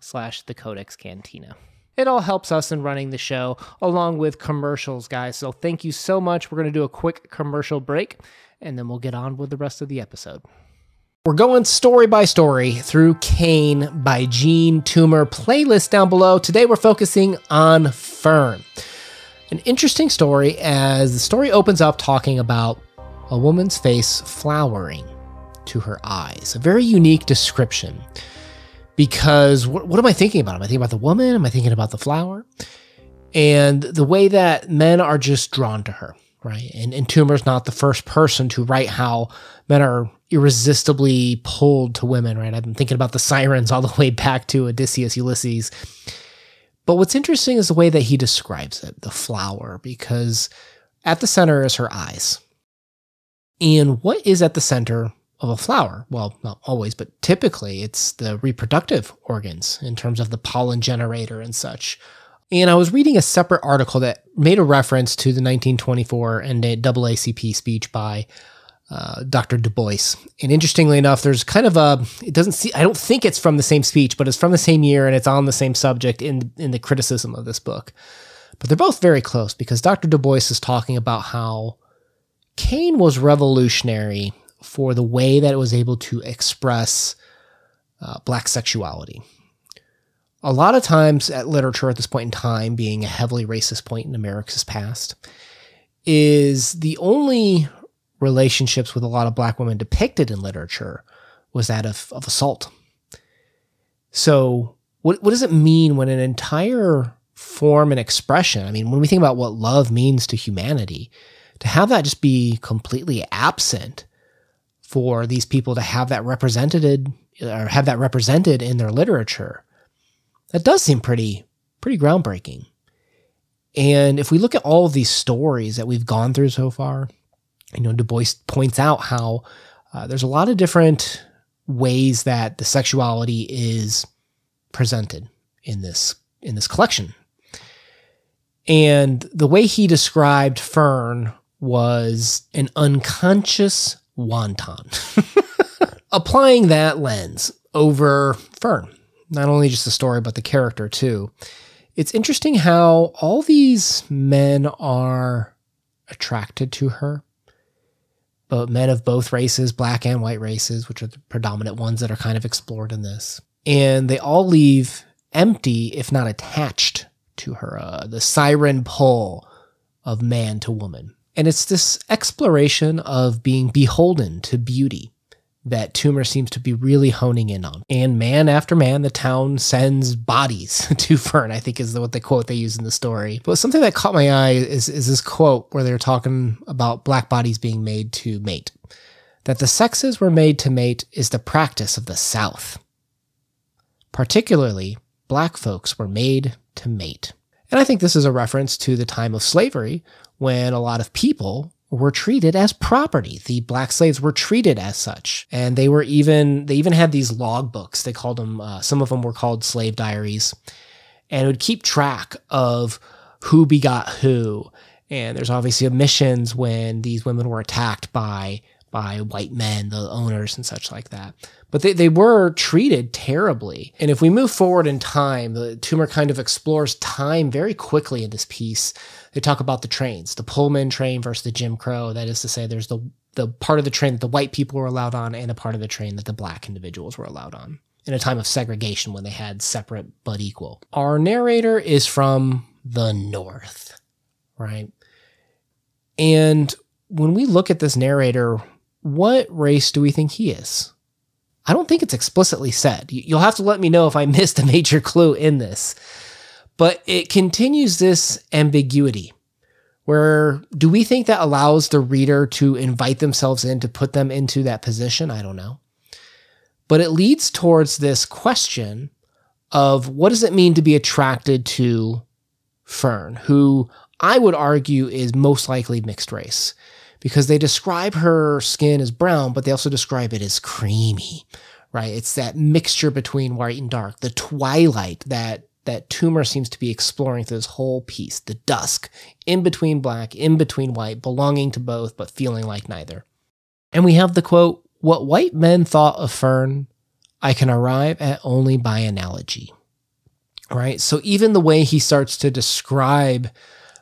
slash the codex cantina it all helps us in running the show along with commercials guys so thank you so much we're going to do a quick commercial break and then we'll get on with the rest of the episode we're going story by story through Cane by Jean Toomer. Playlist down below. Today we're focusing on Fern. An interesting story as the story opens up talking about a woman's face flowering to her eyes. A very unique description. Because what, what am I thinking about? Am I thinking about the woman? Am I thinking about the flower? And the way that men are just drawn to her, right? And, and Toomer's not the first person to write how men are irresistibly pulled to women, right? I've been thinking about the sirens all the way back to Odysseus, Ulysses. But what's interesting is the way that he describes it, the flower, because at the center is her eyes. And what is at the center of a flower? Well, not always, but typically it's the reproductive organs in terms of the pollen generator and such. And I was reading a separate article that made a reference to the 1924 NAACP speech by uh, Dr. Du Bois. And interestingly enough, there's kind of a, it doesn't see, I don't think it's from the same speech, but it's from the same year and it's on the same subject in, in the criticism of this book. But they're both very close because Dr. Du Bois is talking about how Cane was revolutionary for the way that it was able to express uh, black sexuality. A lot of times at literature at this point in time, being a heavily racist point in America's past, is the only relationships with a lot of black women depicted in literature was that of, of assault. So, what, what does it mean when an entire form and expression, I mean, when we think about what love means to humanity, to have that just be completely absent for these people to have that represented or have that represented in their literature, that does seem pretty pretty groundbreaking. And if we look at all of these stories that we've gone through so far, you know, Du Bois points out how uh, there's a lot of different ways that the sexuality is presented in this in this collection. And the way he described Fern was an unconscious wanton. Applying that lens over Fern, not only just the story, but the character too. It's interesting how all these men are attracted to her, but men of both races, black and white races, which are the predominant ones that are kind of explored in this. And they all leave empty, if not attached to her. Uh, the siren pull of man to woman. And it's this exploration of being beholden to beauty that Toomer seems to be really honing in on. And man after man, the town sends bodies to Fern, I think is what the quote they use in the story. But something that caught my eye is, is this quote where they're talking about black bodies being made to mate. That the sexes were made to mate is the practice of the South. Particularly, black folks were made to mate. And I think this is a reference to the time of slavery when a lot of people were treated as property. The black slaves were treated as such. And they were even, they even had these log books. They called them, uh, some of them were called slave diaries. And it would keep track of who begot who. And there's obviously omissions when these women were attacked by by white men, the owners and such like that. But they, they were treated terribly. And if we move forward in time, the Toomer kind of explores time very quickly in this piece. They talk about the trains, the Pullman train versus the Jim Crow. That is to say, there's the, the part of the train that the white people were allowed on and a part of the train that the black individuals were allowed on in a time of segregation when they had separate but equal. Our narrator is from the North, right? And when we look at this narrator, what race do we think he is? I don't think it's explicitly said. You'll have to let me know if I missed a major clue in this. But it continues this ambiguity where do we think that allows the reader to invite themselves in to put them into that position? I don't know. But it leads towards this question of what does it mean to be attracted to Fern, who I would argue is most likely mixed race because they describe her skin as brown, but they also describe it as creamy, right? It's that mixture between white and dark, the twilight that that Toomer seems to be exploring through this whole piece, the dusk, in between black, in between white, belonging to both, but feeling like neither. And we have the quote, What white men thought of Fern, I can arrive at only by analogy. Right? So even the way he starts to describe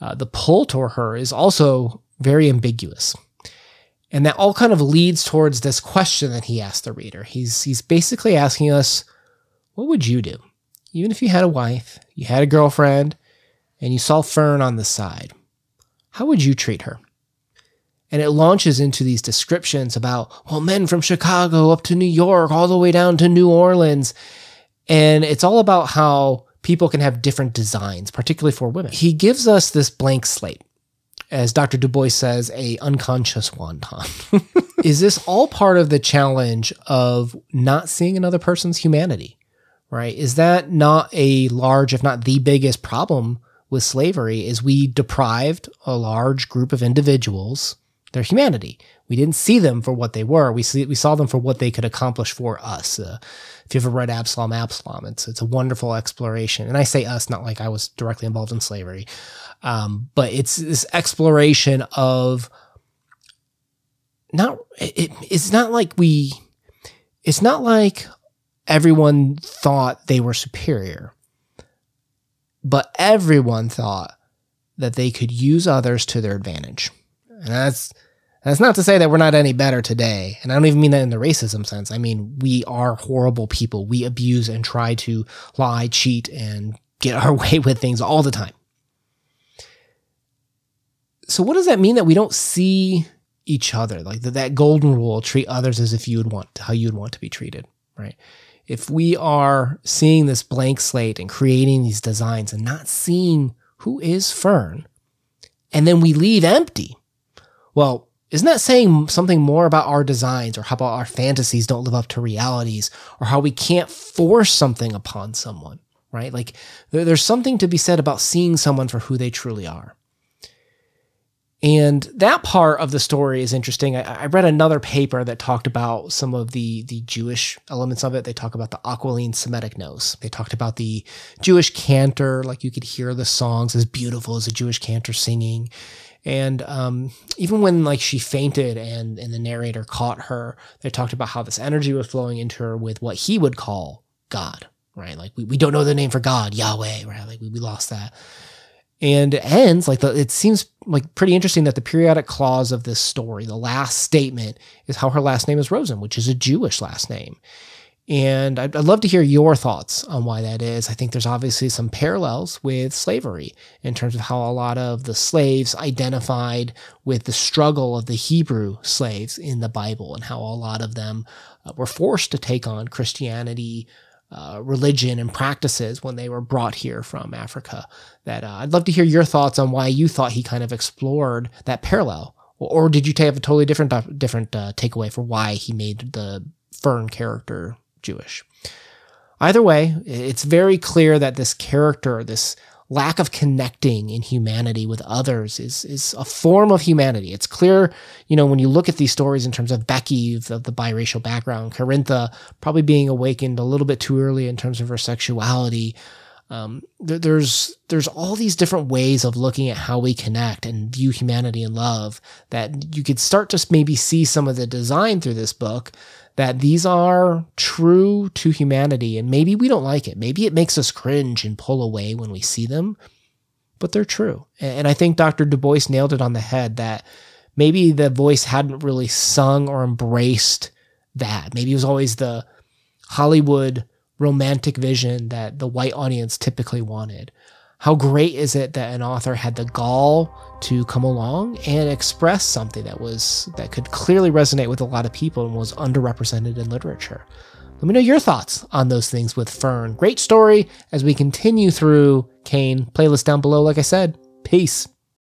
uh, the pull toward her is also very ambiguous. And that all kind of leads towards this question that he asked the reader. He's he's basically asking us, what would you do? Even if you had a wife, you had a girlfriend, and you saw Fern on the side, how would you treat her? And it launches into these descriptions about, well, men from Chicago up to New York, all the way down to New Orleans. And it's all about how people can have different designs, particularly for women. He gives us this blank slate as Dr. Du Bois says, a unconscious wanton. is this all part of the challenge of not seeing another person's humanity? Right? Is that not a large, if not the biggest problem with slavery? Is we deprived a large group of individuals their humanity. We didn't see them for what they were. We see we saw them for what they could accomplish for us. Uh, if you've ever read Absalom, Absalom, it's it's a wonderful exploration. And I say us, not like I was directly involved in slavery, um, but it's this exploration of not it, it's not like we it's not like everyone thought they were superior but everyone thought that they could use others to their advantage and that's that's not to say that we're not any better today and i don't even mean that in the racism sense. I mean we are horrible people. We abuse and try to lie cheat and get our way with things all the time. So what does that mean that we don't see each other? Like the, that golden rule treat others as if you would want how you'd want to be treated right? If we are seeing this blank slate and creating these designs and not seeing who is fern and then we leave empty well isn't that saying something more about our designs or how about our fantasies don't live up to realities or how we can't force something upon someone right like there's something to be said about seeing someone for who they truly are and that part of the story is interesting. I, I, read another paper that talked about some of the the Jewish elements of it. They talk about the Aquiline Semitic nose. They talked about the Jewish cantor, like you could hear the songs as beautiful as a Jewish cantor singing. And um, even when like she fainted and and the narrator caught her, they talked about how this energy was flowing into her with what he would call God, right? Like we, we don't know the name for God, Yahweh, right? Like we, we lost that and it ends like the, it seems like pretty interesting that the periodic clause of this story, the last statement, is how her last name is Rosen, which is a Jewish last name. And I'd, I'd, love to hear your thoughts on why that is. I think there's obviously some parallels with slavery in terms of how a lot of the slaves identified with the struggle of the Hebrew slaves in the Bible and how a lot of them uh, were forced to take on Christianity uh, religion and practices when they were brought here from Africa. That uh, I'd love to hear your thoughts on why you thought he kind of explored that parallel, or, or did you have a totally different uh, different uh, takeaway for why he made the Fern character Jewish? Either way, it's very clear that this character, this lack of connecting in humanity with others is is a form of humanity. It's clear, you know, when you look at these stories in terms of Becky of the, biracial background, Karintha probably being awakened a little bit too early in terms of her sexuality. Um, there, there's there's all these different ways of looking at how we connect and view humanity and love that you could start to maybe see some of the design through this book that these are true to humanity and maybe we don't like it. Maybe it makes us cringe and pull away when we see them, but they're true. And I think Dr. Du Bois nailed it on the head that maybe the voice hadn't really sung or embraced that. Maybe it was always the Hollywood romantic vision that the white audience typically wanted how great is it that an author had the gall to come along and express something that was that could clearly resonate with a lot of people and was underrepresented in literature? Let me know your thoughts on those things with fern. Great story as we continue through Cane playlist down below. Like i said peace